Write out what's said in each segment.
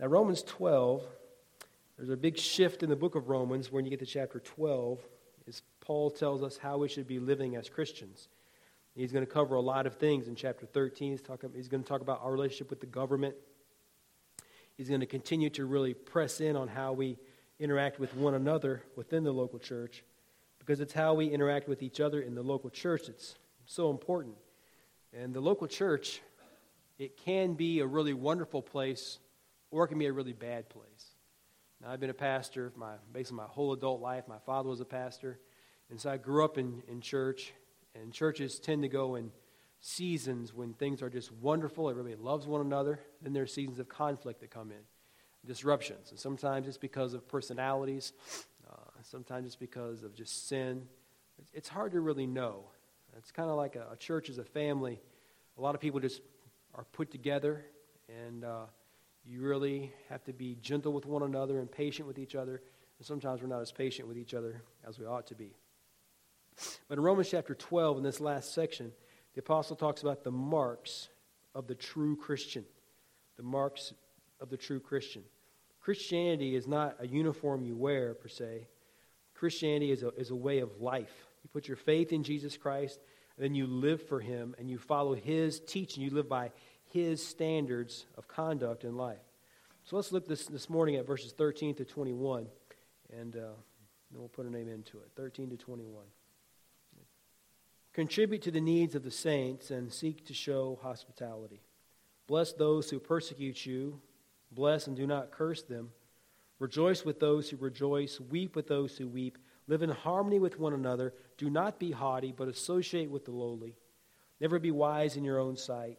Now, Romans 12, there's a big shift in the book of Romans when you get to chapter 12, is Paul tells us how we should be living as Christians. He's going to cover a lot of things in chapter 13. He's, talk, he's going to talk about our relationship with the government. He's going to continue to really press in on how we interact with one another within the local church because it's how we interact with each other in the local church that's so important. And the local church, it can be a really wonderful place or it can be a really bad place. Now, I've been a pastor my, basically my whole adult life. My father was a pastor. And so I grew up in, in church. And churches tend to go in seasons when things are just wonderful. Everybody loves one another. Then there are seasons of conflict that come in, disruptions. And sometimes it's because of personalities, uh, sometimes it's because of just sin. It's hard to really know. It's kind of like a, a, church is a family. A lot of people just are put together and. Uh, you really have to be gentle with one another and patient with each other. And sometimes we're not as patient with each other as we ought to be. But in Romans chapter 12, in this last section, the apostle talks about the marks of the true Christian. The marks of the true Christian. Christianity is not a uniform you wear, per se. Christianity is a, is a way of life. You put your faith in Jesus Christ, and then you live for Him, and you follow His teaching. You live by his standards of conduct in life. So let's look this, this morning at verses 13 to 21, and uh, then we'll put a name into it 13 to 21. Contribute to the needs of the saints and seek to show hospitality. Bless those who persecute you, bless and do not curse them. Rejoice with those who rejoice, weep with those who weep. Live in harmony with one another. Do not be haughty, but associate with the lowly. Never be wise in your own sight.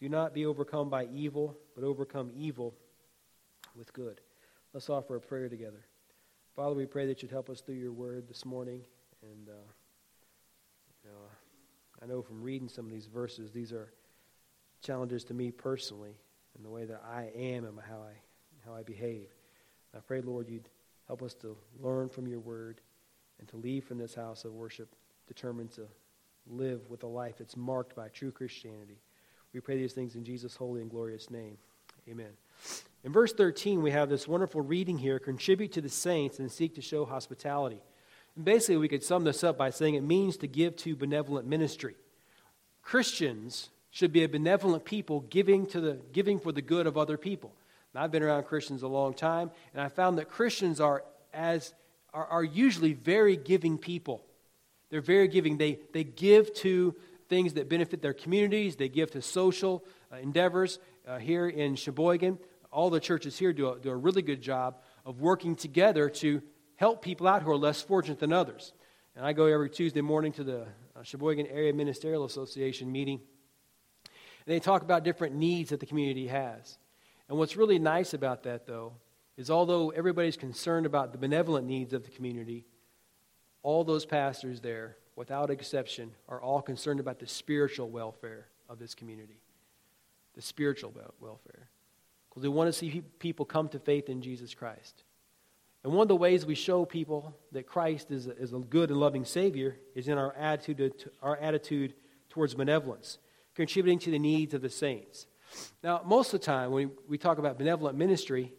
Do not be overcome by evil, but overcome evil with good. Let's offer a prayer together. Father, we pray that you'd help us through your word this morning. And, uh, you know, I know from reading some of these verses, these are challenges to me personally in the way that I am and how I, how I behave. And I pray, Lord, you'd help us to learn from your word and to leave from this house of worship determined to live with a life that's marked by true Christianity. We pray these things in Jesus' holy and glorious name. Amen. In verse 13, we have this wonderful reading here contribute to the saints and seek to show hospitality. And basically, we could sum this up by saying it means to give to benevolent ministry. Christians should be a benevolent people giving, to the, giving for the good of other people. I've been around Christians a long time, and I found that Christians are, as, are, are usually very giving people. They're very giving. They, they give to things that benefit their communities. They give to social uh, endeavors uh, here in Sheboygan. All the churches here do a, do a really good job of working together to help people out who are less fortunate than others. And I go every Tuesday morning to the uh, Sheboygan Area Ministerial Association meeting. And they talk about different needs that the community has. And what's really nice about that, though, is although everybody's concerned about the benevolent needs of the community, all those pastors there without exception, are all concerned about the spiritual welfare of this community. The spiritual welfare. Because we want to see people come to faith in Jesus Christ. And one of the ways we show people that Christ is a, is a good and loving Savior is in our attitude, to, our attitude towards benevolence, contributing to the needs of the saints. Now, most of the time, when we talk about benevolent ministry,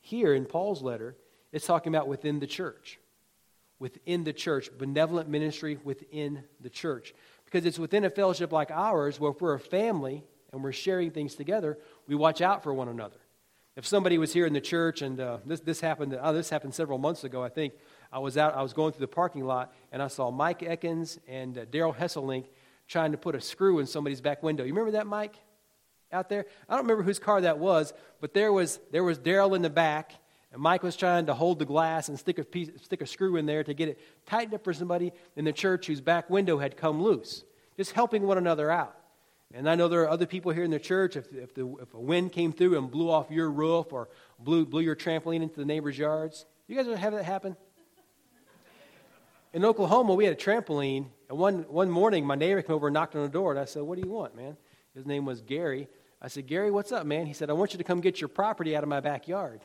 here in Paul's letter, it's talking about within the church within the church, benevolent ministry within the church. Because it's within a fellowship like ours where if we're a family and we're sharing things together, we watch out for one another. If somebody was here in the church and uh, this, this happened, oh, this happened several months ago, I think. I was out, I was going through the parking lot and I saw Mike Ekins and uh, Daryl Hesselink trying to put a screw in somebody's back window. You remember that, Mike? Out there? I don't remember whose car that was, but there was, there was Daryl in the back and Mike was trying to hold the glass and stick a, piece, stick a screw in there to get it tightened up for somebody in the church whose back window had come loose. Just helping one another out. And I know there are other people here in the church, if, if, the, if a wind came through and blew off your roof or blew, blew your trampoline into the neighbor's yards, you guys ever have that happen? In Oklahoma, we had a trampoline, and one, one morning my neighbor came over and knocked on the door, and I said, What do you want, man? His name was Gary. I said, Gary, what's up, man? He said, I want you to come get your property out of my backyard.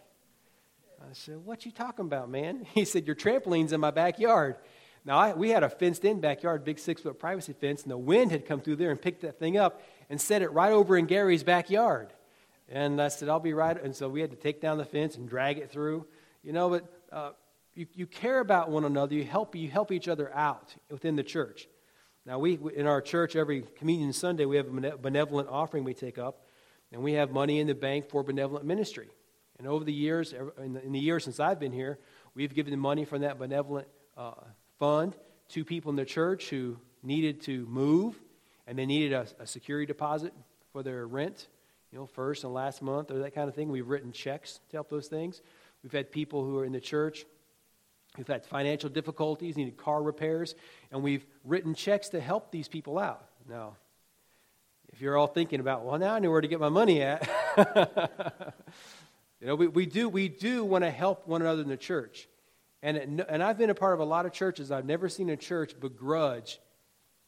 I said, What you talking about, man? He said, Your trampoline's in my backyard. Now, I, we had a fenced in backyard, big six foot privacy fence, and the wind had come through there and picked that thing up and set it right over in Gary's backyard. And I said, I'll be right. And so we had to take down the fence and drag it through. You know, but uh, you, you care about one another. You help, you help each other out within the church. Now, we, in our church, every Communion Sunday, we have a benevolent offering we take up, and we have money in the bank for benevolent ministry. And over the years, in the, in the years since I've been here, we've given money from that benevolent uh, fund to people in the church who needed to move and they needed a, a, security deposit for their rent, you know, first and last month or that kind of thing. We've written checks to help those things. We've had people who are in the church who've had financial difficulties, needed car repairs, and we've written checks to help these people out. Now, if you're all thinking about, well, now I know where to get my money at. you know, we, we do, we do want to help one another in the church. And, it, and I've been a part of a lot of churches. I've never seen a church begrudge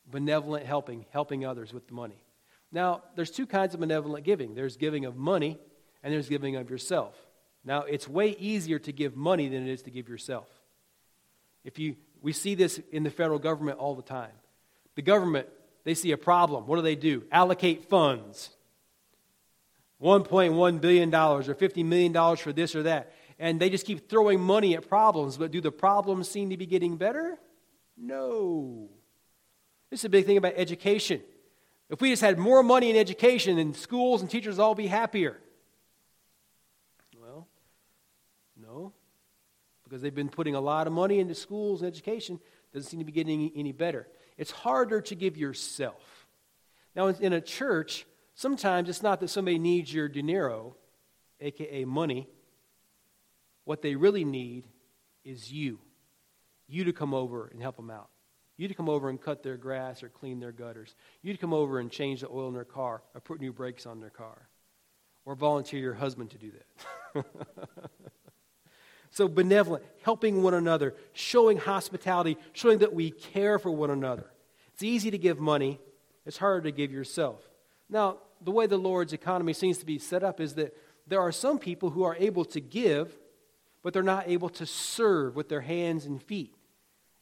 benevolent helping, helping others with the money. Now, there's two kinds of benevolent giving there's giving of money, and there's giving of yourself. Now, it's way easier to give money than it is to give yourself. If you, we see this in the federal government all the time. The government, they see a problem. What do they do? Allocate funds. $1.1 billion or $50 million for this or that and they just keep throwing money at problems. But do the problems seem to be getting better? No. This is a big thing about education. If we just had more money in education, and schools and teachers all be happier. Well, no. Because they've been putting a lot of money into schools and education, doesn't seem to be getting any better. It's harder to give yourself. Now, in a church, sometimes it's not that somebody needs your dinero, aka money. What they really need is you. You to come over and help them out. You to come over and cut their grass or clean their gutters. You to come over and change the oil in their car or put new brakes on their car. Or volunteer your husband to do that. so, benevolent, helping one another, showing hospitality, showing that we care for one another. It's easy to give money, it's harder to give yourself. Now, the way the Lord's economy seems to be set up is that there are some people who are able to give but they're not able to serve with their hands and feet.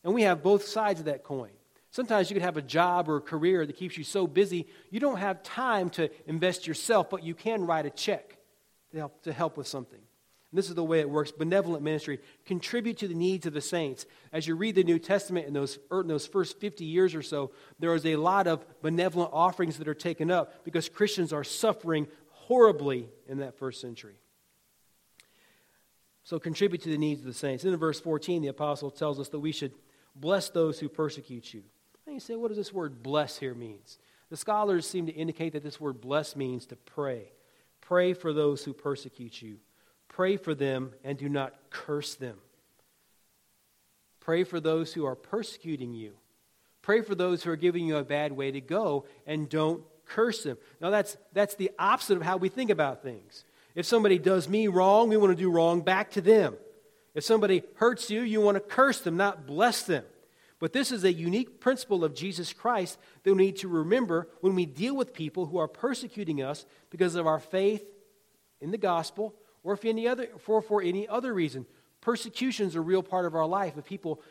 And we have both sides of that coin. Sometimes you could have a job or a career that keeps you so busy, you don't have time to invest yourself, but you can write a check to help, to help with something. And this is the way it works. Benevolent ministry. Contribute to the needs of the saints. As you read the New Testament in those, er, in those first 50 years or so, there is a lot of benevolent offerings that are taken up because Christians are suffering horribly in that first century. So contribute to the needs of the saints. Then in verse 14, the apostle tells us that we should bless those who persecute you. And you say, what does this word bless here means? The scholars seem to indicate that this word bless means to pray. Pray for those who persecute you. Pray for them and do not curse them. Pray for those who are persecuting you. Pray for those who are giving you a bad way to go and don't curse them. Now, that's, that's the opposite of how we think about things. If somebody does me wrong, we want to do wrong back to them. If somebody hurts you, you want to curse them, not bless them. But this is a unique principle of Jesus Christ that we need to remember when we deal with people who are persecuting us because of our faith in the gospel or for any other, for, for any other reason. Persecution is a real part of our life of people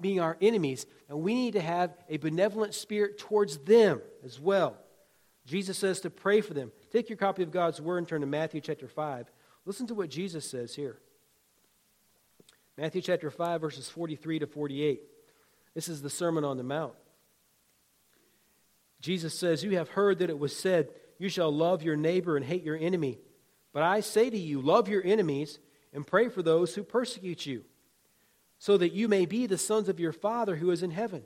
being our enemies, and we need to have a benevolent spirit towards them as well. Jesus says to pray for them. Take your copy of God's Word and turn to Matthew chapter 5. Listen to what Jesus says here. Matthew chapter 5, verses 43 to 48. This is the Sermon on the Mount. Jesus says, You have heard that it was said, You shall love your neighbor and hate your enemy. But I say to you, love your enemies and pray for those who persecute you, so that you may be the sons of your Father who is in heaven.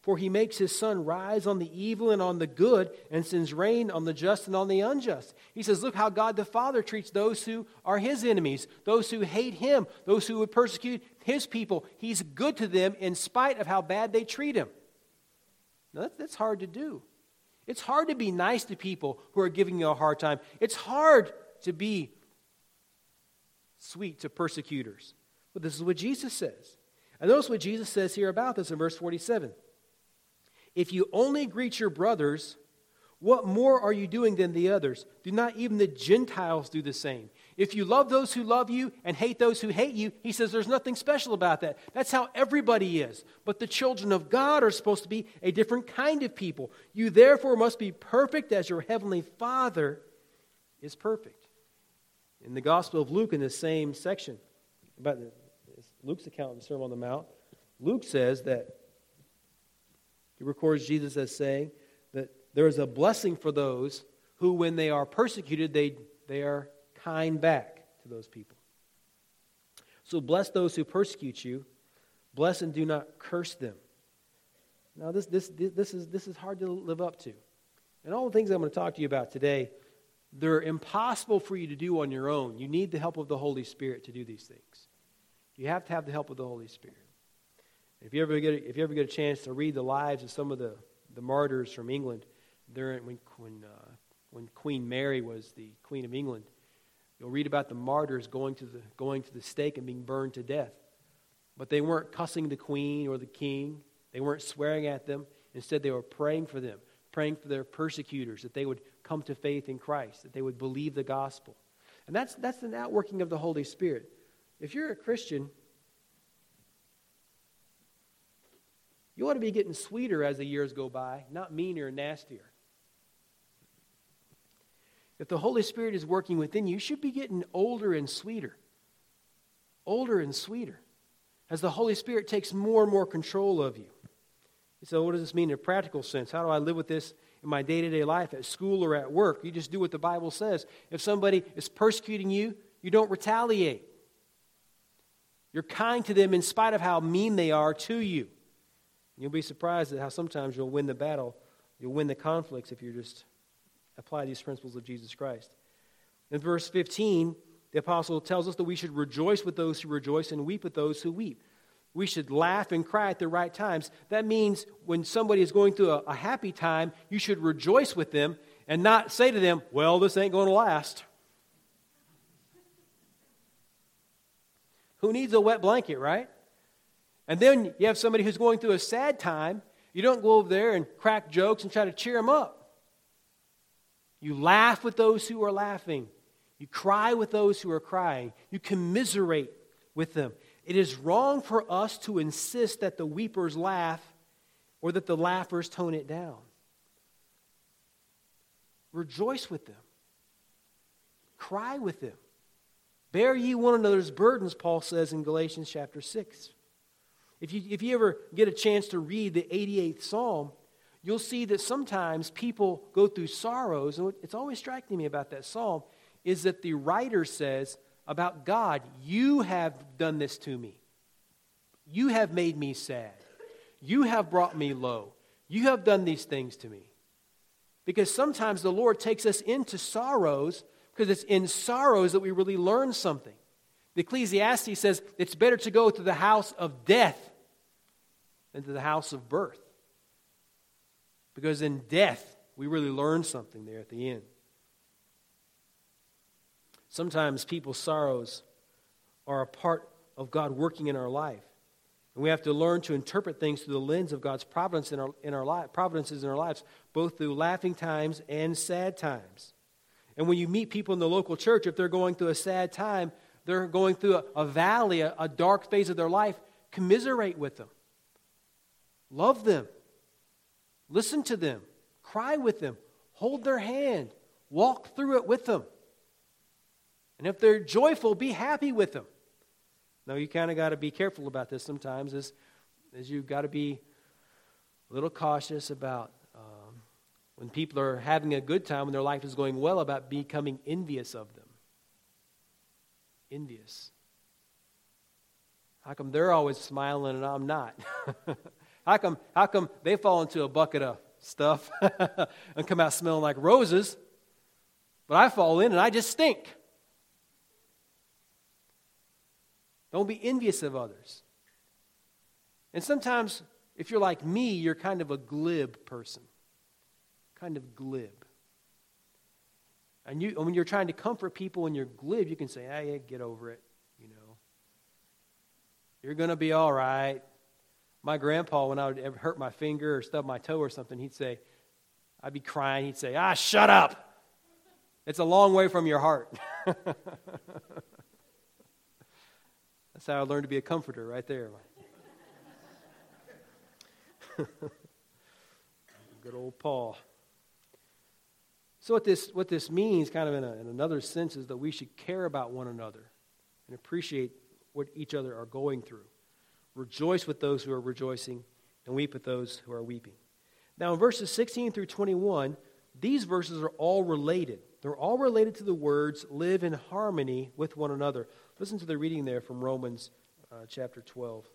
For he makes his sun rise on the evil and on the good, and sends rain on the just and on the unjust. He says, Look how God the Father treats those who are his enemies, those who hate him, those who would persecute his people. He's good to them in spite of how bad they treat him. Now, that's hard to do. It's hard to be nice to people who are giving you a hard time. It's hard to be sweet to persecutors. But this is what Jesus says. And notice what Jesus says here about this in verse 47. If you only greet your brothers, what more are you doing than the others? Do not even the Gentiles do the same? If you love those who love you and hate those who hate you, he says there's nothing special about that. That's how everybody is. But the children of God are supposed to be a different kind of people. You therefore must be perfect as your heavenly Father is perfect. In the Gospel of Luke, in the same section, about Luke's account of the Sermon on the Mount, Luke says that he records Jesus as saying that there is a blessing for those who, when they are persecuted, they, they are kind back to those people. So bless those who persecute you, bless and do not curse them. Now, this, this, this, is, this is hard to live up to. And all the things I'm going to talk to you about today, they're impossible for you to do on your own. You need the help of the Holy Spirit to do these things. You have to have the help of the Holy Spirit. If you ever get a, if you ever get a chance to read the lives of some of the, the martyrs from England, during when when uh, when Queen Mary was the Queen of England, You'll read about the martyrs going to the, going to the stake and being burned to death. But they weren't cussing the queen or the king, they weren't swearing at them. Instead, they were praying for them, praying for their persecutors, that they would come to faith in Christ, that they would believe the gospel. And that's, that's an outworking of the Holy Spirit. If you're a Christian, you ought to be getting sweeter as the years go by, not meaner and nastier. If the Holy Spirit is working within you, you should be getting older and sweeter. Older and sweeter. As the Holy Spirit takes more and more control of you. So, what does this mean in a practical sense? How do I live with this in my day to day life, at school or at work? You just do what the Bible says. If somebody is persecuting you, you don't retaliate. You're kind to them in spite of how mean they are to you. You'll be surprised at how sometimes you'll win the battle, you'll win the conflicts if you're just apply these principles of Jesus Christ. In verse 15, the apostle tells us that we should rejoice with those who rejoice and weep with those who weep. We should laugh and cry at the right times. That means when somebody is going through a, a happy time, you should rejoice with them and not say to them, Well, this ain't going to last. Who needs a wet blanket, right? And then you have somebody who's going through a sad time. You don't go over there and crack jokes and try to cheer them up. You laugh with those who are laughing. You cry with those who are crying. You commiserate with them. It is wrong for us to insist that the weepers laugh or that the laughers tone it down. Rejoice with them. Cry with them. Bear ye one another's burdens, Paul says in Galatians chapter 6. If you, if you ever get a chance to read the 88th Psalm, you'll see that sometimes people go through sorrows. And it's always striking me about that psalm is that the writer says about God, You have done this to me. You have made me sad. You have brought me low. You have done these things to me. Because sometimes the Lord takes us into sorrows because it's in sorrows that we really learn something. The Ecclesiastes says it's better to go to the house of death than to the house of birth. Because in death, we really learn something there at the end. Sometimes people's sorrows are a part of God working in our life. And we have to learn to interpret things through the lens of God's providence in our, in our life, providences in our lives, both through laughing times and sad times. And when you meet people in the local church, if they're going through a sad time, they're going through a, a valley, a, a dark phase of their life, commiserate with them. Love them. Listen to them, cry with them, hold their hand, walk through it with them. And if they're joyful, be happy with them. Now, you kind of got to be careful about this sometimes, as, as you've got to be a little cautious about um, when people are having a good time, when their life is going well, about becoming envious of them. Envious. How come they're always smiling and I'm not? How come, how come they fall into a bucket of stuff and come out smelling like roses, but I fall in and I just stink? Don't be envious of others. And sometimes, if you're like me, you're kind of a glib person, kind of glib. And you, when you're trying to comfort people and you're glib, you can say, hey, get over it. You know, you're going to be all right. My grandpa, when I would ever hurt my finger or stub my toe or something, he'd say, I'd be crying. He'd say, ah, shut up. It's a long way from your heart. That's how I learned to be a comforter right there. Good old Paul. So, what this, what this means, kind of in, a, in another sense, is that we should care about one another and appreciate what each other are going through. Rejoice with those who are rejoicing, and weep with those who are weeping. Now, in verses 16 through 21, these verses are all related. They're all related to the words live in harmony with one another. Listen to the reading there from Romans uh, chapter 12.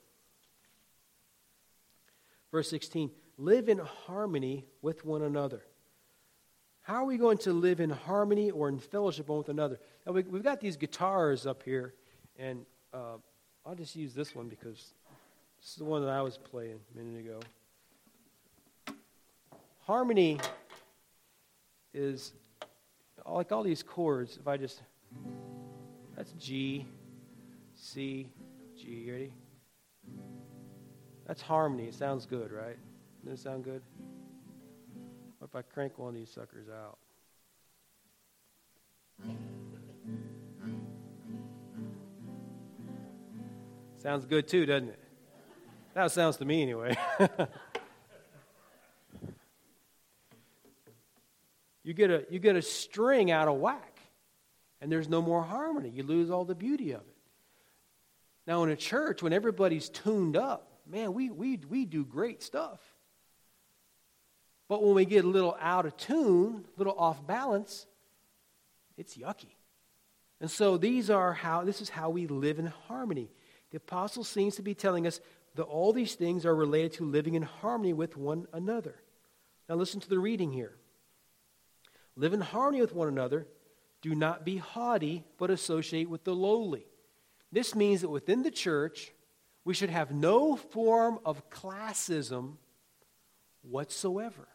Verse 16 live in harmony with one another. How are we going to live in harmony or in fellowship one with another? Now, we, have got these guitars up here, and uh, I'll just use this one because this is the one that I was playing a minute ago. Harmony is like all these chords. If I just, that's G, C, G, ready? That's harmony. It sounds good, right? Doesn't it sound good? What if I crank one of these suckers out? Sounds good too, doesn't it? That sounds to me anyway. you get a you get a string out of whack and there's no more harmony. You lose all the beauty of it. Now in a church when everybody's tuned up, man, we we we do great stuff. But when we get a little out of tune, a little off balance, it's yucky. And so these are how this is how we live in harmony. The apostle seems to be telling us that all these things are related to living in harmony with one another. Now listen to the reading here. Live in harmony with one another. Do not be haughty, but associate with the lowly. This means that within the church, we should have no form of classism whatsoever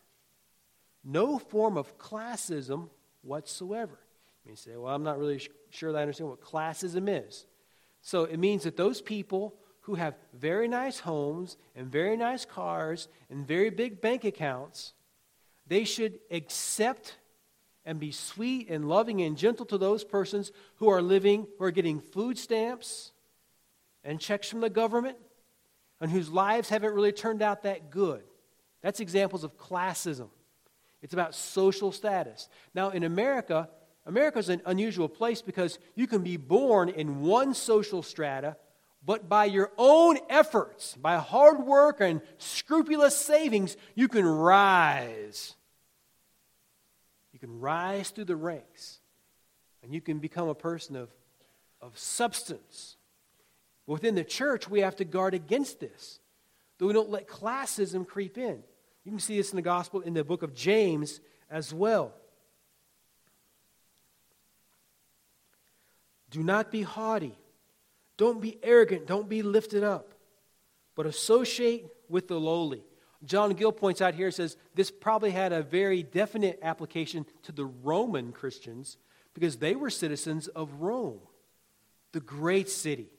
no form of classism whatsoever. You say, well, I'm not really sure that I understand what classism is. So it means that those people who have very nice homes and very nice cars and very big bank accounts, they should accept and be sweet and loving and gentle to those persons who are living, who are getting food stamps and checks from the government and whose lives haven't really turned out that good. That's examples of classism. It's about social status. Now, in America, America is an unusual place because you can be born in one social strata, but by your own efforts, by hard work and scrupulous savings, you can rise. You can rise through the ranks, and you can become a person of, of substance. Within the church, we have to guard against this, that we don't let classism creep in. You can see this in the gospel in the book of James as well. Do not be haughty. Don't be arrogant. Don't be lifted up. But associate with the lowly. John Gill points out here, says this probably had a very definite application to the Roman Christians because they were citizens of Rome, the great city.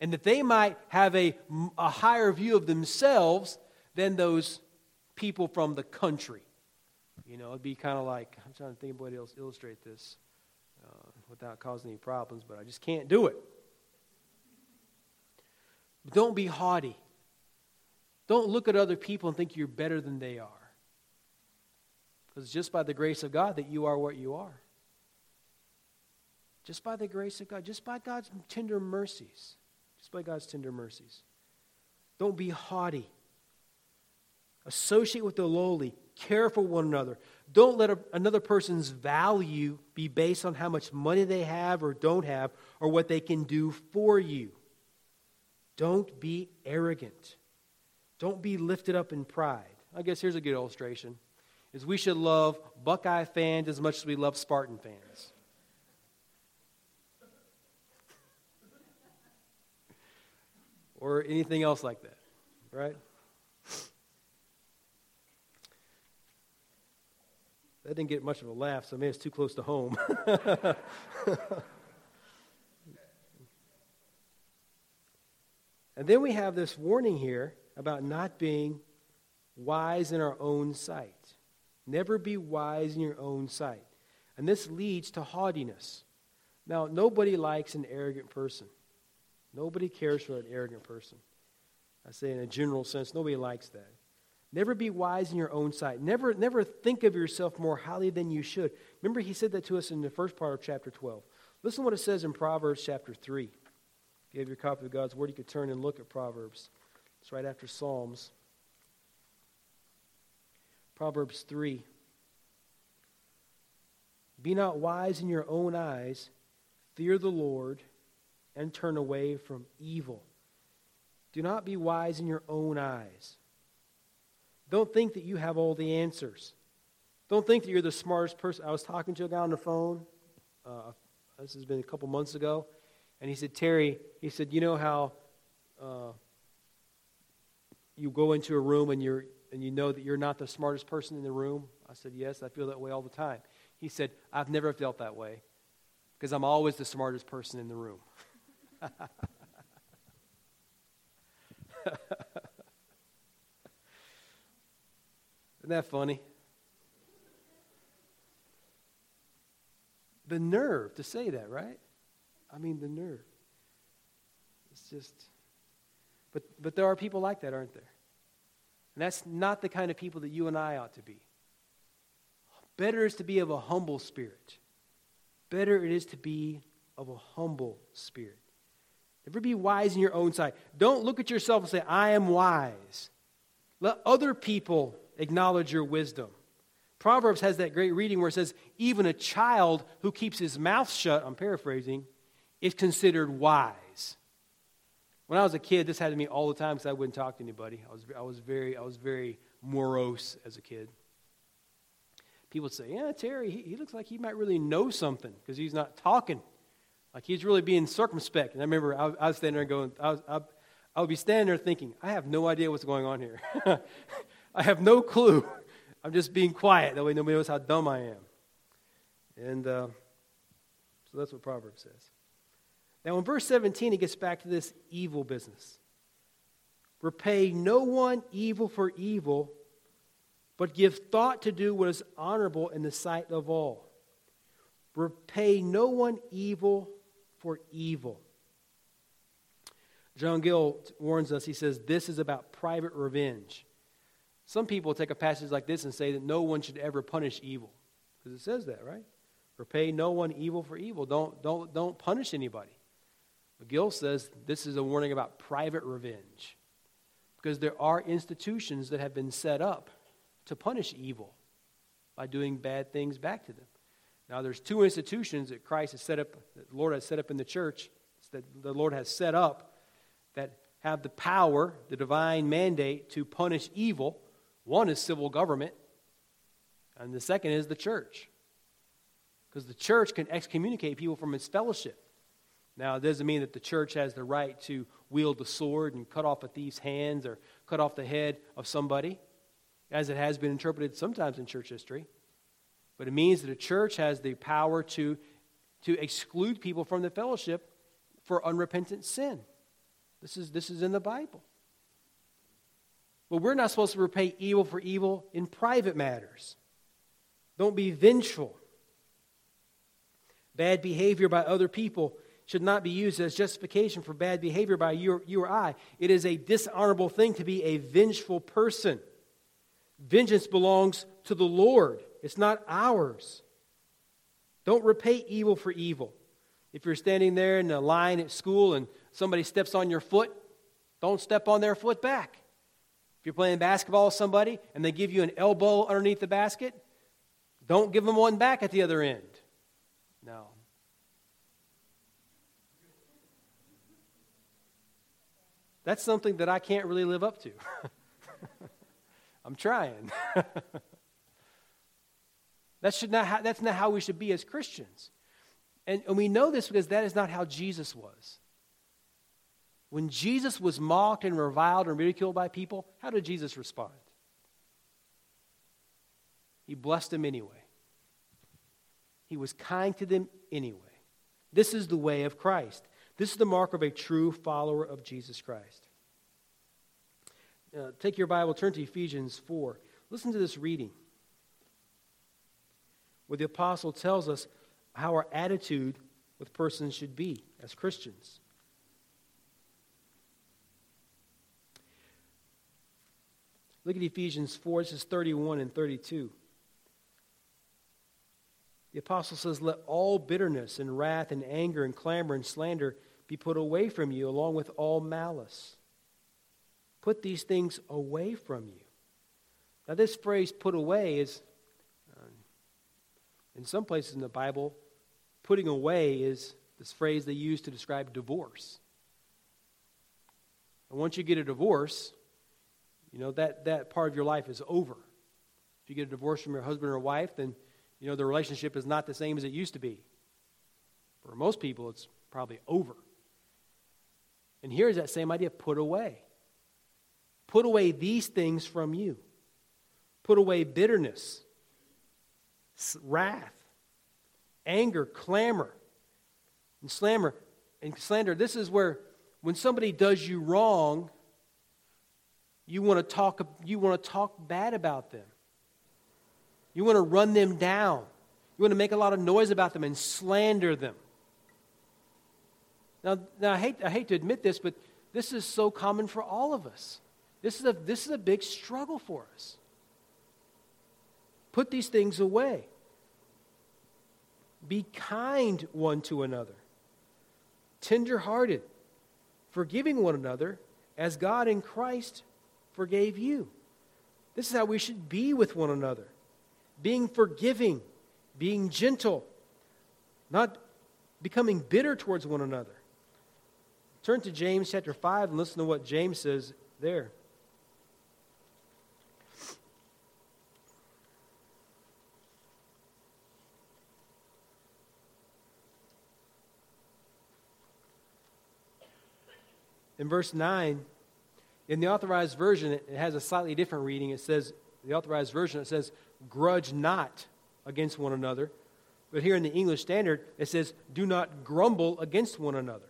And that they might have a, a higher view of themselves than those people from the country. You know, it'd be kind of like, I'm trying to think of what else to illustrate this uh, without causing any problems, but I just can't do it. But don't be haughty. Don't look at other people and think you're better than they are. Because it's just by the grace of God that you are what you are. Just by the grace of God, just by God's tender mercies. Just by God's tender mercies. Don't be haughty. Associate with the lowly. Care for one another. Don't let a, another person's value be based on how much money they have or don't have or what they can do for you. Don't be arrogant. Don't be lifted up in pride. I guess here's a good illustration. Is we should love Buckeye fans as much as we love Spartan fans. or anything else like that, right? That didn't get much of a laugh, so maybe it's too close to home. and then we have this warning here about not being wise in our own sight. Never be wise in your own sight. And this leads to haughtiness. Now, nobody likes an arrogant person. Nobody cares for an arrogant person. I say in a general sense, nobody likes that. Never be wise in your own sight. Never, never think of yourself more highly than you should. Remember, he said that to us in the first part of chapter 12. Listen to what it says in Proverbs chapter 3. If you have your copy of God's Word, you could turn and look at Proverbs. It's right after Psalms. Proverbs 3. Be not wise in your own eyes, fear the Lord, and turn away from evil. Do not be wise in your own eyes. Don't think that you have all the answers. Don't think that you're the smartest person. I was talking to a guy on the phone. Uh, this has been a couple months ago. And he said, Terry, he said, you know how uh, you go into a room and, you're, and you know that you're not the smartest person in the room? I said, yes, I feel that way all the time. He said, I've never felt that way because I'm always the smartest person in the room. Isn't that funny? The nerve to say that, right? I mean, the nerve. It's just. But, but there are people like that, aren't there? And that's not the kind of people that you and I ought to be. Better is to be of a humble spirit. Better it is to be of a humble spirit. Never be wise in your own sight. Don't look at yourself and say, I am wise. Let other people acknowledge your wisdom. Proverbs has that great reading where it says, even a child who keeps his mouth shut, I'm paraphrasing, is considered wise. When I was a kid, this happened to me all the time because I wouldn't talk to anybody. I was, I was, very, I was very morose as a kid. People would say, Yeah, Terry, he, he looks like he might really know something because he's not talking. Like he's really being circumspect. And I remember I, I was standing there going, I, was, I, I would be standing there thinking, I have no idea what's going on here. I have no clue. I'm just being quiet. That way nobody knows how dumb I am. And uh, so that's what Proverbs says. Now, in verse 17, it gets back to this evil business. Repay no one evil for evil, but give thought to do what is honorable in the sight of all. Repay no one evil for evil. John Gill warns us, he says, this is about private revenge. Some people take a passage like this and say that no one should ever punish evil. Because it says that, right? Repay no one evil for evil. Don't, don't, don't punish anybody. But Gill says this is a warning about private revenge. Because there are institutions that have been set up to punish evil by doing bad things back to them. Now, there's two institutions that Christ has set up, that the Lord has set up in the church, that the Lord has set up that have the power, the divine mandate to punish evil. One is civil government, and the second is the church. Because the church can excommunicate people from its fellowship. Now, it doesn't mean that the church has the right to wield the sword and cut off a thief's hands or cut off the head of somebody, as it has been interpreted sometimes in church history. But it means that a church has the power to, to exclude people from the fellowship for unrepentant sin. This is, this is in the Bible. But we're not supposed to repay evil for evil in private matters. Don't be vengeful. Bad behavior by other people should not be used as justification for bad behavior by you, or I. It is a dishonorable thing to be a vengeful person. Vengeance belongs to the Lord, it's not ours. Don't repay evil for evil. If you're standing there in a line at school and somebody steps on your foot, don't step on their foot back. If you're playing basketball with somebody and they give you an elbow underneath the basket, don't give them one back at the other end. No. That's something that I can't really live up to. I'm trying. that should not ha- that's not how we should be as Christians. And, and we know this because that is not how Jesus was. When Jesus was mocked and reviled and ridiculed by people, how did Jesus respond? He blessed them anyway. he was kind to them anyway. This is the way of Christ. This is the mark of a true follower of Jesus Christ. Uh, take your Bible, turn to Ephesians 4. Listen to this reading, where the apostle tells us how our attitude with persons should be as Christians. Look at Ephesians 4, this is 31 and 32. The apostle says, Let all bitterness and wrath and anger and clamor and slander be put away from you, along with all malice. Put these things away from you. Now, this phrase, put away, is uh, in some places in the Bible, putting away is this phrase they use to describe divorce. And once you get a divorce, you know, that, that part of your life is over. If you get a divorce from your husband or wife, then you know, the relationship is not the same as it used to be. For most people, it's probably over. And here's that same idea put away. Put away these things from you. Put away bitterness, wrath, anger, clamor, and slander. And slander. This is where when somebody does you wrong, you want to talk, you want to talk bad about them. You want to run them down. You want to make a lot of noise about them and slander them. Now, now I, hate, I hate to admit this, but this is so common for all of us. This is a, this is a big struggle for us. Put these things away. Be kind one to another, tenderhearted, forgiving one another as God in Christ forgave you. This is how we should be with one another being forgiving, being gentle, not becoming bitter towards one another. Turn to James chapter 5 and listen to what James says there. In verse 9, in the authorized version, it has a slightly different reading. It says, the authorized version, it says, grudge not against one another. But here in the English Standard, it says, do not grumble against one another.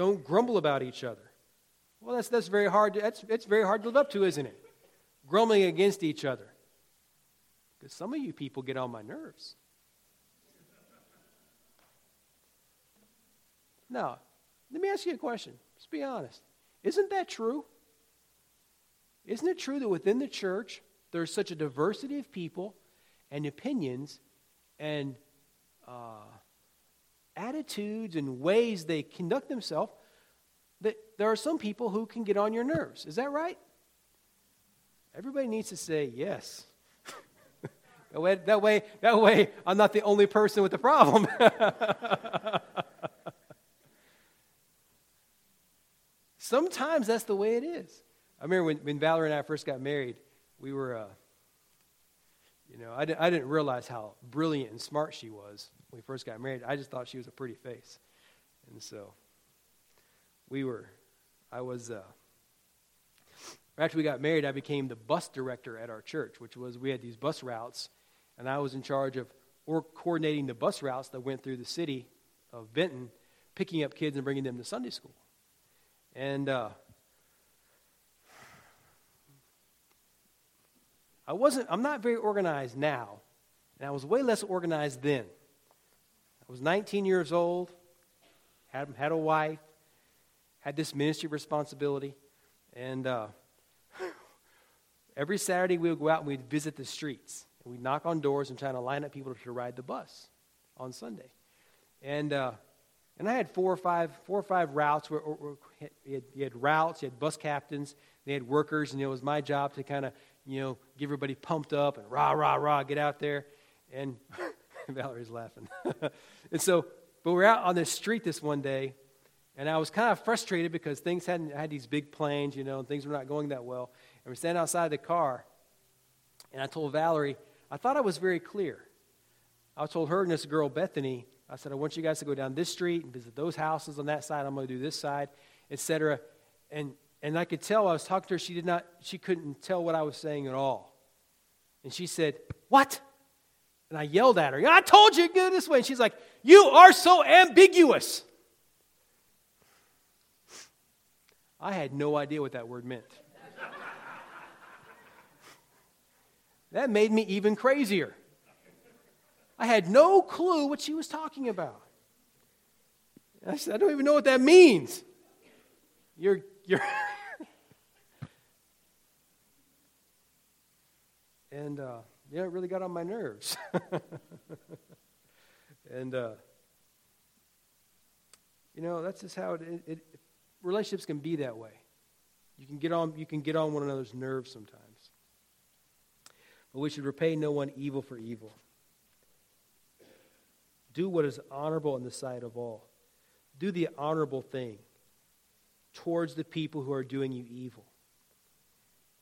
Don't grumble about each other. Well, that's, that's very hard. To, that's, it's very hard to live up to, isn't it? Grumbling against each other. Because some of you people get on my nerves. Now, let me ask you a question. Let's be honest. Isn't that true? Isn't it true that within the church, there's such a diversity of people and opinions and uh, attitudes and ways they conduct themselves that there are some people who can get on your nerves. Is that right? Everybody needs to say yes. that, way, that, way, that way, I'm not the only person with the problem. Sometimes that's the way it is. I remember when, when Valerie and I first got married, we were, uh, you know, I, di- I didn't realize how brilliant and smart she was we first got married. I just thought she was a pretty face. And so we were, I was, uh, after we got married, I became the bus director at our church, which was we had these bus routes, and I was in charge of or coordinating the bus routes that went through the city of Benton, picking up kids and bringing them to Sunday school. And uh, I wasn't, I'm not very organized now, and I was way less organized then. I was 19 years old, had, had a wife, had this ministry responsibility, and uh, every Saturday we would go out and we'd visit the streets. And we'd knock on doors and try to line up people to ride the bus on Sunday. And, uh, and I had four or five, four or five routes. Where, where, you, had, you had routes, you had bus captains, they had workers, and it was my job to kind of you know, get everybody pumped up and rah, rah, rah, get out there. And Valerie's laughing. and so, but we're out on the street this one day, and I was kind of frustrated because things hadn't had these big planes, you know, and things were not going that well. And we're standing outside the car, and I told Valerie, I thought I was very clear. I told her and this girl, Bethany, I said, I want you guys to go down this street and visit those houses on that side. I'm going to do this side, etc. And and I could tell I was talking to her, she did not, she couldn't tell what I was saying at all. And she said, What? And I yelled at her, I told you to go this way. And she's like, You are so ambiguous. I had no idea what that word meant. that made me even crazier. I had no clue what she was talking about. I said, I don't even know what that means. You're, you're. and uh, yeah, it really got on my nerves. and uh, you know, that's just how it, it, it, relationships can be that way. You can get on you can get on one another's nerves sometimes. But we should repay no one evil for evil. Do what is honorable in the sight of all. Do the honorable thing towards the people who are doing you evil.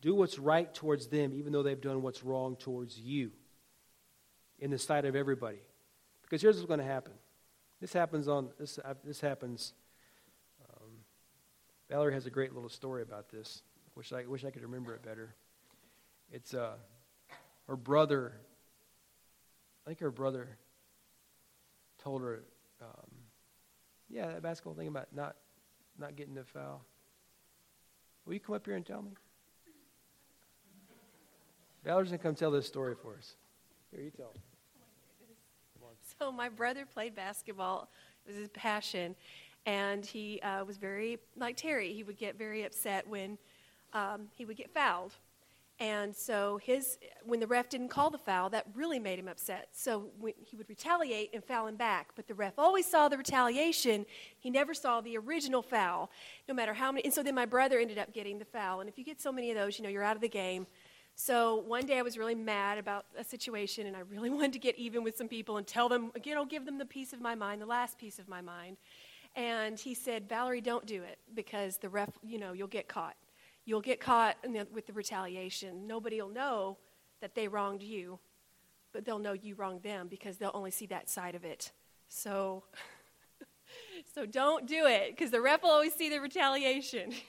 Do what's right towards them, even though they've done what's wrong towards you in the sight of everybody. Because here's what's going to happen. This happens on this. Uh, this happens. Um, Valerie has a great little story about this. Wish I wish I could remember it better. It's uh, her brother. I think her brother told her, um, "Yeah, that basketball thing about not not getting the foul. Will you come up here and tell me?" Valerie's gonna come tell this story for us. Here, you tell. So my brother played basketball; it was his passion, and he uh, was very like Terry. He would get very upset when um, he would get fouled and so his, when the ref didn't call the foul, that really made him upset. So he would retaliate and foul him back. But the ref always saw the retaliation. He never saw the original foul, no matter how many. And so then my brother ended up getting the foul. And if you get so many of those, you know, you're out of the game. So one day I was really mad about a situation, and I really wanted to get even with some people and tell them, you know, give them the piece of my mind, the last piece of my mind. And he said, Valerie, don't do it because the ref, you know, you'll get caught you'll get caught the, with the retaliation. Nobody will know that they wronged you, but they'll know you wronged them because they'll only see that side of it. So, so don't do it because the ref will always see the retaliation.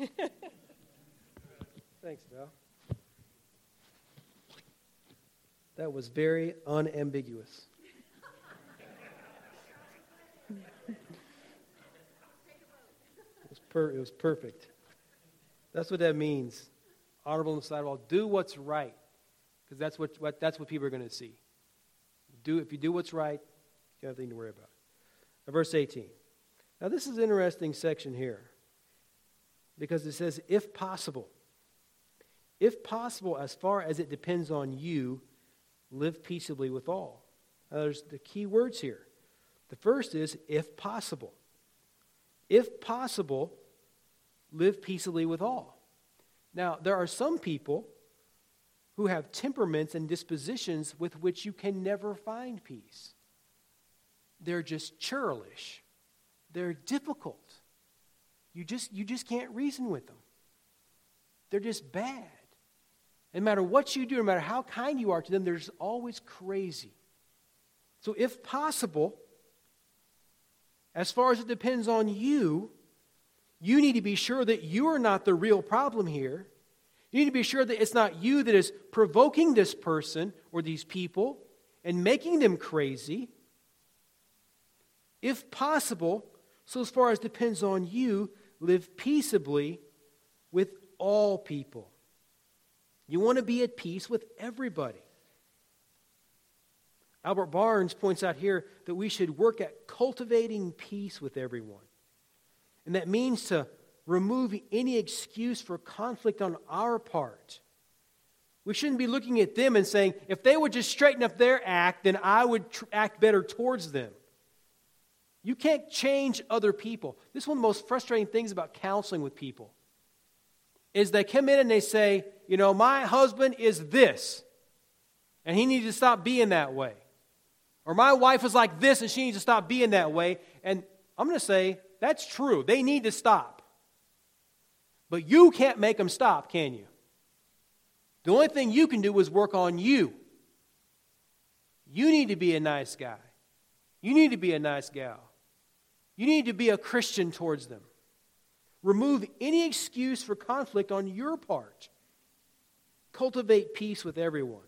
Thanks, Val. That was very unambiguous. it, was per- it was perfect. That's what that means. Honorable in the sight of all. Do what's right, because that's what, what, that's what people are going to see. Do, if you do what's right, you have nothing to worry about. Now, verse 18. Now, this is an interesting section here because it says, if possible. If possible, as far as it depends on you, live peaceably with all. Now, there's the key words here. The first is, if possible. If possible, live peaceably with all. Now, there are some people who have temperaments and dispositions with which you can never find peace. They're just churlish. They're difficult. You just, you just can't reason with them. They're just bad. No matter what you do, no matter how kind you are to them, they're always crazy. So, if possible, as far as it depends on you, you need to be sure that you are not the real problem here. You need to be sure that it's not you that is provoking this person or these people and making them crazy. If possible, so as far as depends on you, live peaceably with all people. You want to be at peace with everybody. Albert Barnes points out here that we should work at cultivating peace with everyone. And that means to remove any excuse for conflict on our part. We shouldn't be looking at them and saying, if they would just straighten up their act, then I would tr- act better towards them. You can't change other people. This is one of the most frustrating things about counseling with people. Is they come in and they say, you know, my husband is this, and he needs to stop being that way. Or my wife is like this, and she needs to stop being that way. And I'm going to say, that's true. They need to stop. But you can't make them stop, can you? The only thing you can do is work on you. You need to be a nice guy. You need to be a nice gal. You need to be a Christian towards them. Remove any excuse for conflict on your part. Cultivate peace with everyone.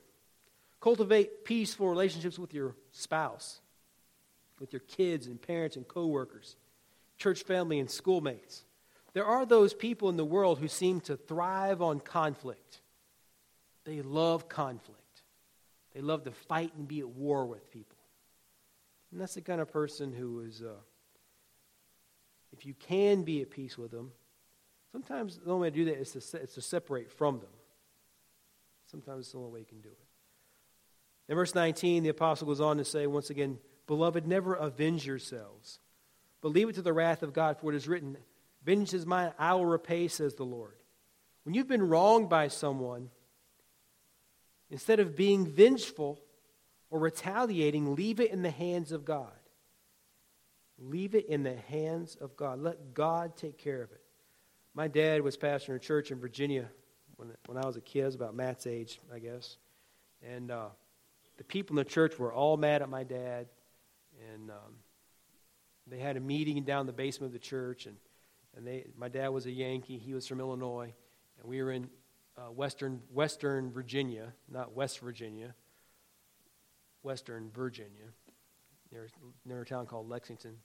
Cultivate peaceful relationships with your spouse, with your kids and parents and coworkers, church family and schoolmates. There are those people in the world who seem to thrive on conflict. They love conflict. They love to fight and be at war with people. And that's the kind of person who is, uh, if you can be at peace with them, sometimes the only way to do that is to, is to separate from them. Sometimes it's the only way you can do it. In verse 19, the apostle goes on to say once again, Beloved, never avenge yourselves, but leave it to the wrath of God, for it is written, Vengeance is mine, I will repay, says the Lord. When you've been wronged by someone, instead of being vengeful or retaliating, leave it in the hands of God. Leave it in the hands of God. Let God take care of it. My dad was pastoring a church in Virginia when, when I was a kid. I was about Matt's age, I guess. And uh, the people in the church were all mad at my dad. And um, they had a meeting down in the basement of the church. And, and they, my dad was a Yankee. He was from Illinois. And we were in uh, western, western Virginia, not West Virginia, Western Virginia, near, near a town called Lexington.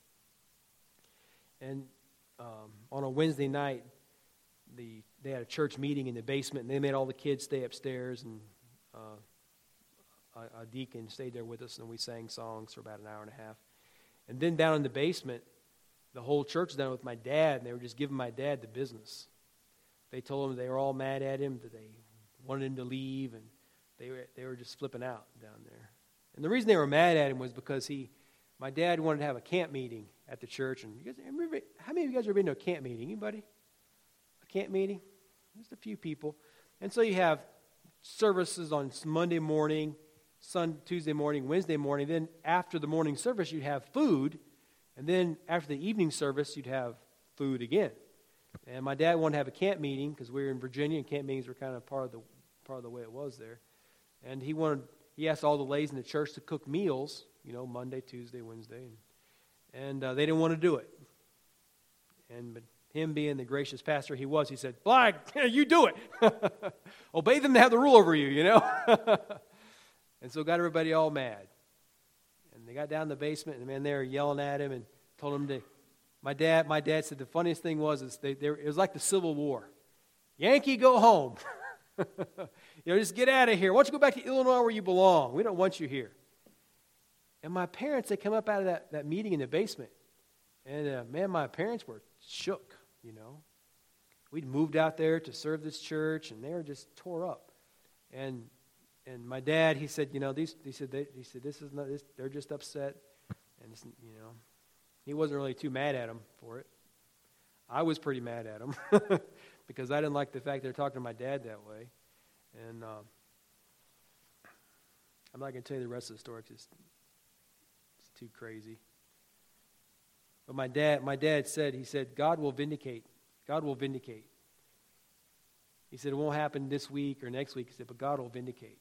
And um, on a Wednesday night, the, they had a church meeting in the basement, and they made all the kids stay upstairs, and uh, a, a deacon stayed there with us, and we sang songs for about an hour and a half. And then down in the basement, the whole church was down with my dad, and they were just giving my dad the business. They told him they were all mad at him, that they wanted him to leave, and they were, they were just flipping out down there. And the reason they were mad at him was because he, my dad wanted to have a camp meeting at the church. And you guys, remember, how many of you guys have been to a camp meeting? Anybody? A camp meeting? Just a few people. And so you have services on Monday morning, Sun, Tuesday morning, Wednesday morning. Then after the morning service, you'd have food. And then after the evening service, you'd have food again. And my dad wanted to have a camp meeting because we were in Virginia, and camp meetings were kind of part of the part of the way it was there. And he wanted he asked all the ladies in the church to cook meals, you know, Monday, Tuesday, Wednesday, and, and uh, they didn't want to do it. And but him being the gracious pastor he was, he said, "Blag, you do it. Obey them to have the rule over you, you know." and so got everybody all mad. And they got down in the basement, and the man, they were yelling at him and told him to. My dad, my dad said the funniest thing was is they, they, it was like the Civil War. Yankee, go home. you know, just get out of here. Why don't you go back to Illinois where you belong? We don't want you here. And my parents, they come up out of that, that meeting in the basement. And uh, man, my parents were shook, you know. We'd moved out there to serve this church, and they were just tore up. And and my dad, he said, you know, these, he said, they, he said, this is not, this, they're just upset, and you know, he wasn't really too mad at them for it. I was pretty mad at him because I didn't like the fact they're talking to my dad that way. And um, I'm not going to tell you the rest of the story because too crazy. But my dad, my dad said, he said, God will vindicate. God will vindicate. He said, it won't happen this week or next week. He said, but God will vindicate.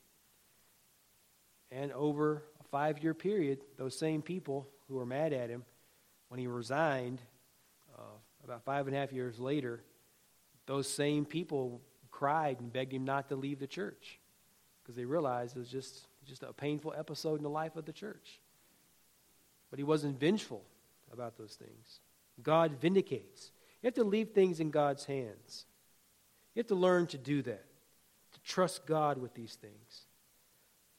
And over a five year period, those same people who were mad at him, when he resigned, uh, about five and a half years later, those same people cried and begged him not to leave the church because they realized it was just, just a painful episode in the life of the church. But he wasn't vengeful about those things. God vindicates. You have to leave things in God's hands. You have to learn to do that, to trust God with these things.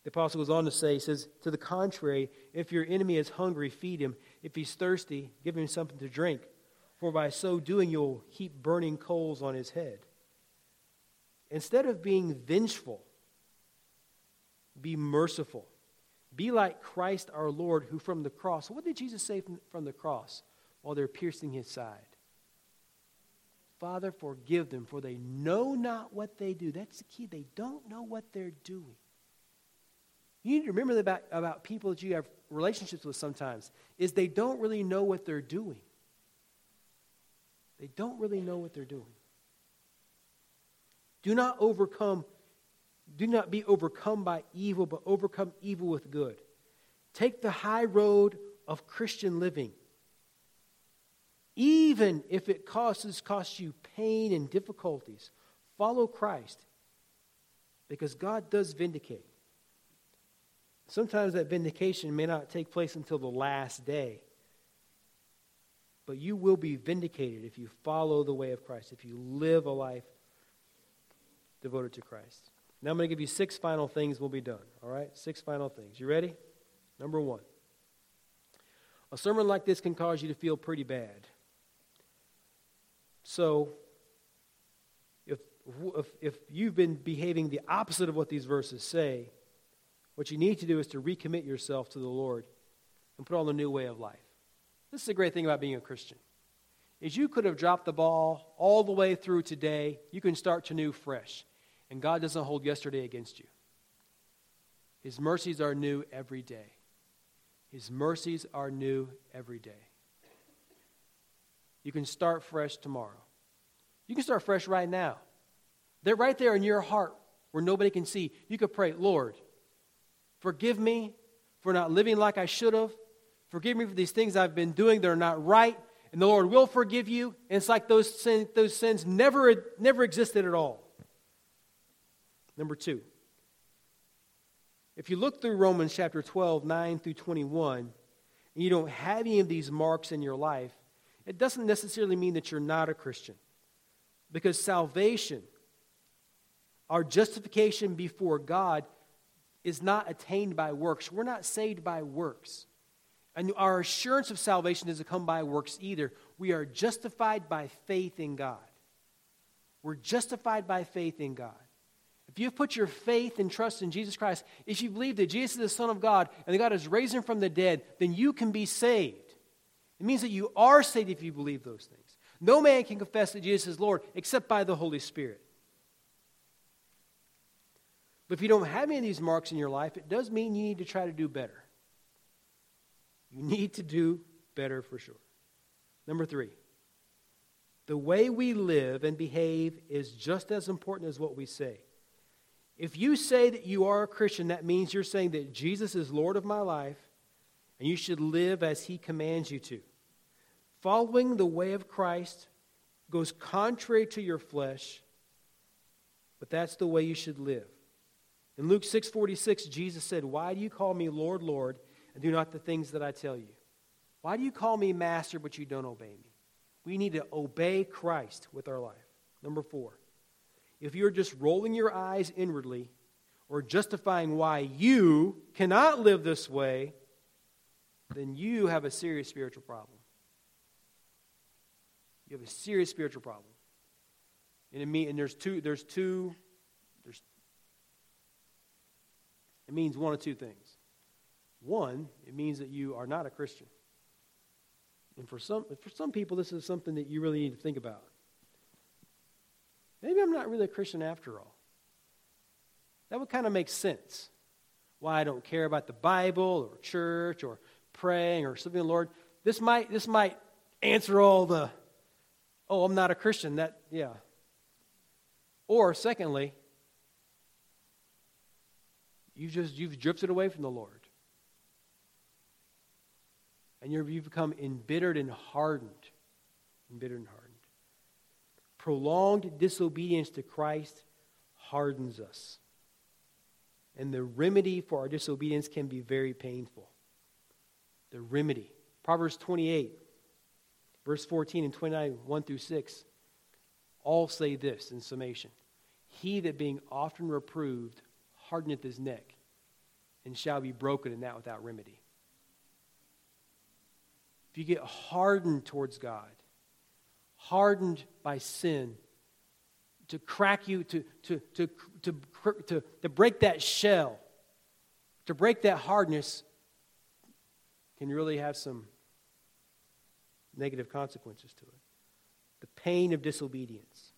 The apostle goes on to say, he says, To the contrary, if your enemy is hungry, feed him. If he's thirsty, give him something to drink for by so doing you'll heap burning coals on his head. Instead of being vengeful, be merciful. Be like Christ our Lord, who from the cross, what did Jesus say from, from the cross while they're piercing his side? Father, forgive them, for they know not what they do. That's the key. They don't know what they're doing. You need to remember about, about people that you have relationships with sometimes, is they don't really know what they're doing. They don't really know what they're doing. Do not overcome, do not be overcome by evil, but overcome evil with good. Take the high road of Christian living. Even if it causes costs you pain and difficulties, follow Christ because God does vindicate. Sometimes that vindication may not take place until the last day. But you will be vindicated if you follow the way of Christ, if you live a life devoted to Christ. Now I'm going to give you six final things, we'll be done. All right? Six final things. You ready? Number one. A sermon like this can cause you to feel pretty bad. So, if, if, if you've been behaving the opposite of what these verses say, what you need to do is to recommit yourself to the Lord and put on a new way of life. This is a great thing about being a Christian. Is you could have dropped the ball all the way through today. You can start to new fresh. And God doesn't hold yesterday against you. His mercies are new every day. His mercies are new every day. You can start fresh tomorrow. You can start fresh right now. They're right there in your heart where nobody can see. You could pray, Lord, forgive me for not living like I should have. Forgive me for these things I've been doing that are not right. And the Lord will forgive you. And it's like those, sin, those sins never, never existed at all. Number two, if you look through Romans chapter 12, 9 through 21, and you don't have any of these marks in your life, it doesn't necessarily mean that you're not a Christian. Because salvation, our justification before God, is not attained by works. We're not saved by works. And our assurance of salvation doesn't come by works either. We are justified by faith in God. We're justified by faith in God. If you've put your faith and trust in Jesus Christ, if you believe that Jesus is the Son of God and that God has raised him from the dead, then you can be saved. It means that you are saved if you believe those things. No man can confess that Jesus is Lord except by the Holy Spirit. But if you don't have any of these marks in your life, it does mean you need to try to do better. You need to do better for sure. Number three, the way we live and behave is just as important as what we say. If you say that you are a Christian, that means you're saying that Jesus is Lord of my life and you should live as he commands you to. Following the way of Christ goes contrary to your flesh, but that's the way you should live. In Luke 6:46, Jesus said, "Why do you call me Lord, Lord, and do not the things that I tell you? Why do you call me master but you don't obey me?" We need to obey Christ with our life. Number 4 if you're just rolling your eyes inwardly or justifying why you cannot live this way, then you have a serious spiritual problem. You have a serious spiritual problem. And, it mean, and there's two, there's two, there's, it means one of two things. One, it means that you are not a Christian. And for some, for some people, this is something that you really need to think about. Maybe I'm not really a Christian after all. That would kind of make sense. Why I don't care about the Bible or church or praying or something, Lord. This might, this might answer all the, oh, I'm not a Christian. That, yeah. Or, secondly, you've just you've drifted away from the Lord. And you've become embittered and hardened. Embittered and hardened prolonged disobedience to Christ hardens us. And the remedy for our disobedience can be very painful. The remedy. Proverbs 28, verse 14 and 29, 1 through 6, all say this in summation He that being often reproved hardeneth his neck, and shall be broken, and that without remedy. If you get hardened towards God, hardened by sin, to crack you, to, to, to, to, to, break that shell, to break that hardness, can really have some negative consequences to it. The pain of disobedience.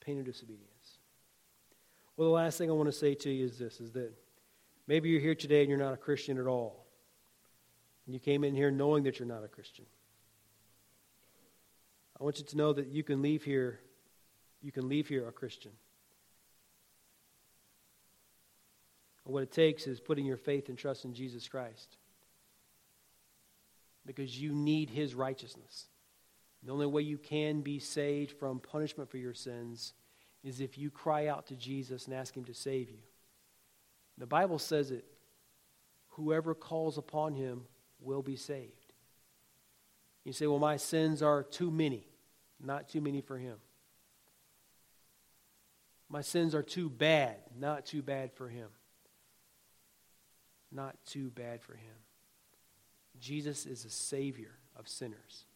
The pain of disobedience. Well, the last thing I want to say to you is this is that maybe you're here today and you're not a Christian at all. And you came in here knowing that you're not a Christian. I want you to know that you can leave here, you can leave here a Christian. And what it takes is putting your faith and trust in Jesus Christ. Because you need his righteousness. The only way you can be saved from punishment for your sins is if you cry out to Jesus and ask him to save you. The Bible says it whoever calls upon him will be saved. You say, well, my sins are too many. Not too many for him. My sins are too bad. Not too bad for him. Not too bad for him. Jesus is a savior of sinners.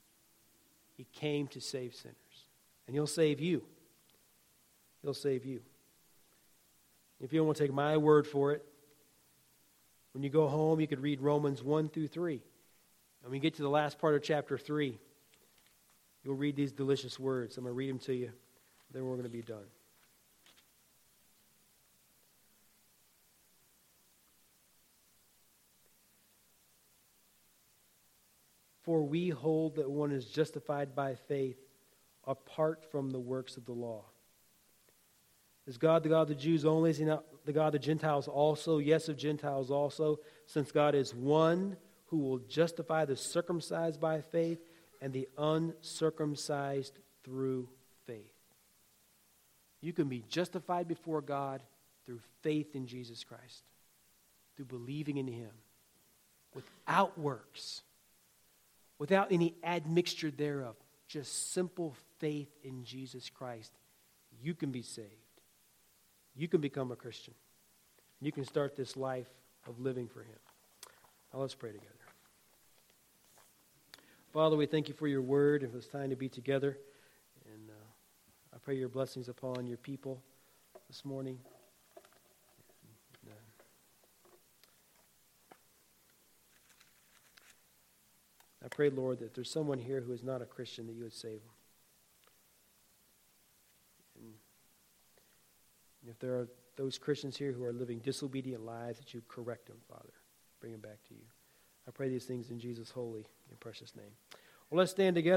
He came to save sinners. And he'll save you. He'll save you. If you don't want to take my word for it, when you go home, you could read Romans 1 through 3. When you get to the last part of chapter 3, you'll read these delicious words. I'm going to read them to you. Then we're going to be done. For we hold that one is justified by faith apart from the works of the law. Is God the God of the Jews only? Is he not the God of the Gentiles also? Yes, of Gentiles also, since God is one who will justify the circumcised by faith and the uncircumcised through faith. You can be justified before God through faith in Jesus Christ, through believing in Him, without works, without any admixture thereof, just simple faith in Jesus Christ. You can be saved you can become a Christian. You can start this life of living for Him. Now let's pray together. Father, we thank you for your word and for this time to be together. And uh, I pray your blessings upon your people this morning. And, uh, I pray, Lord, that there's someone here who is not a Christian, that you would save them. And if there are those Christians here who are living disobedient lives, that you correct them, Father. Bring them back to you. I pray these things in Jesus' holy and precious name. Well, let's stand together.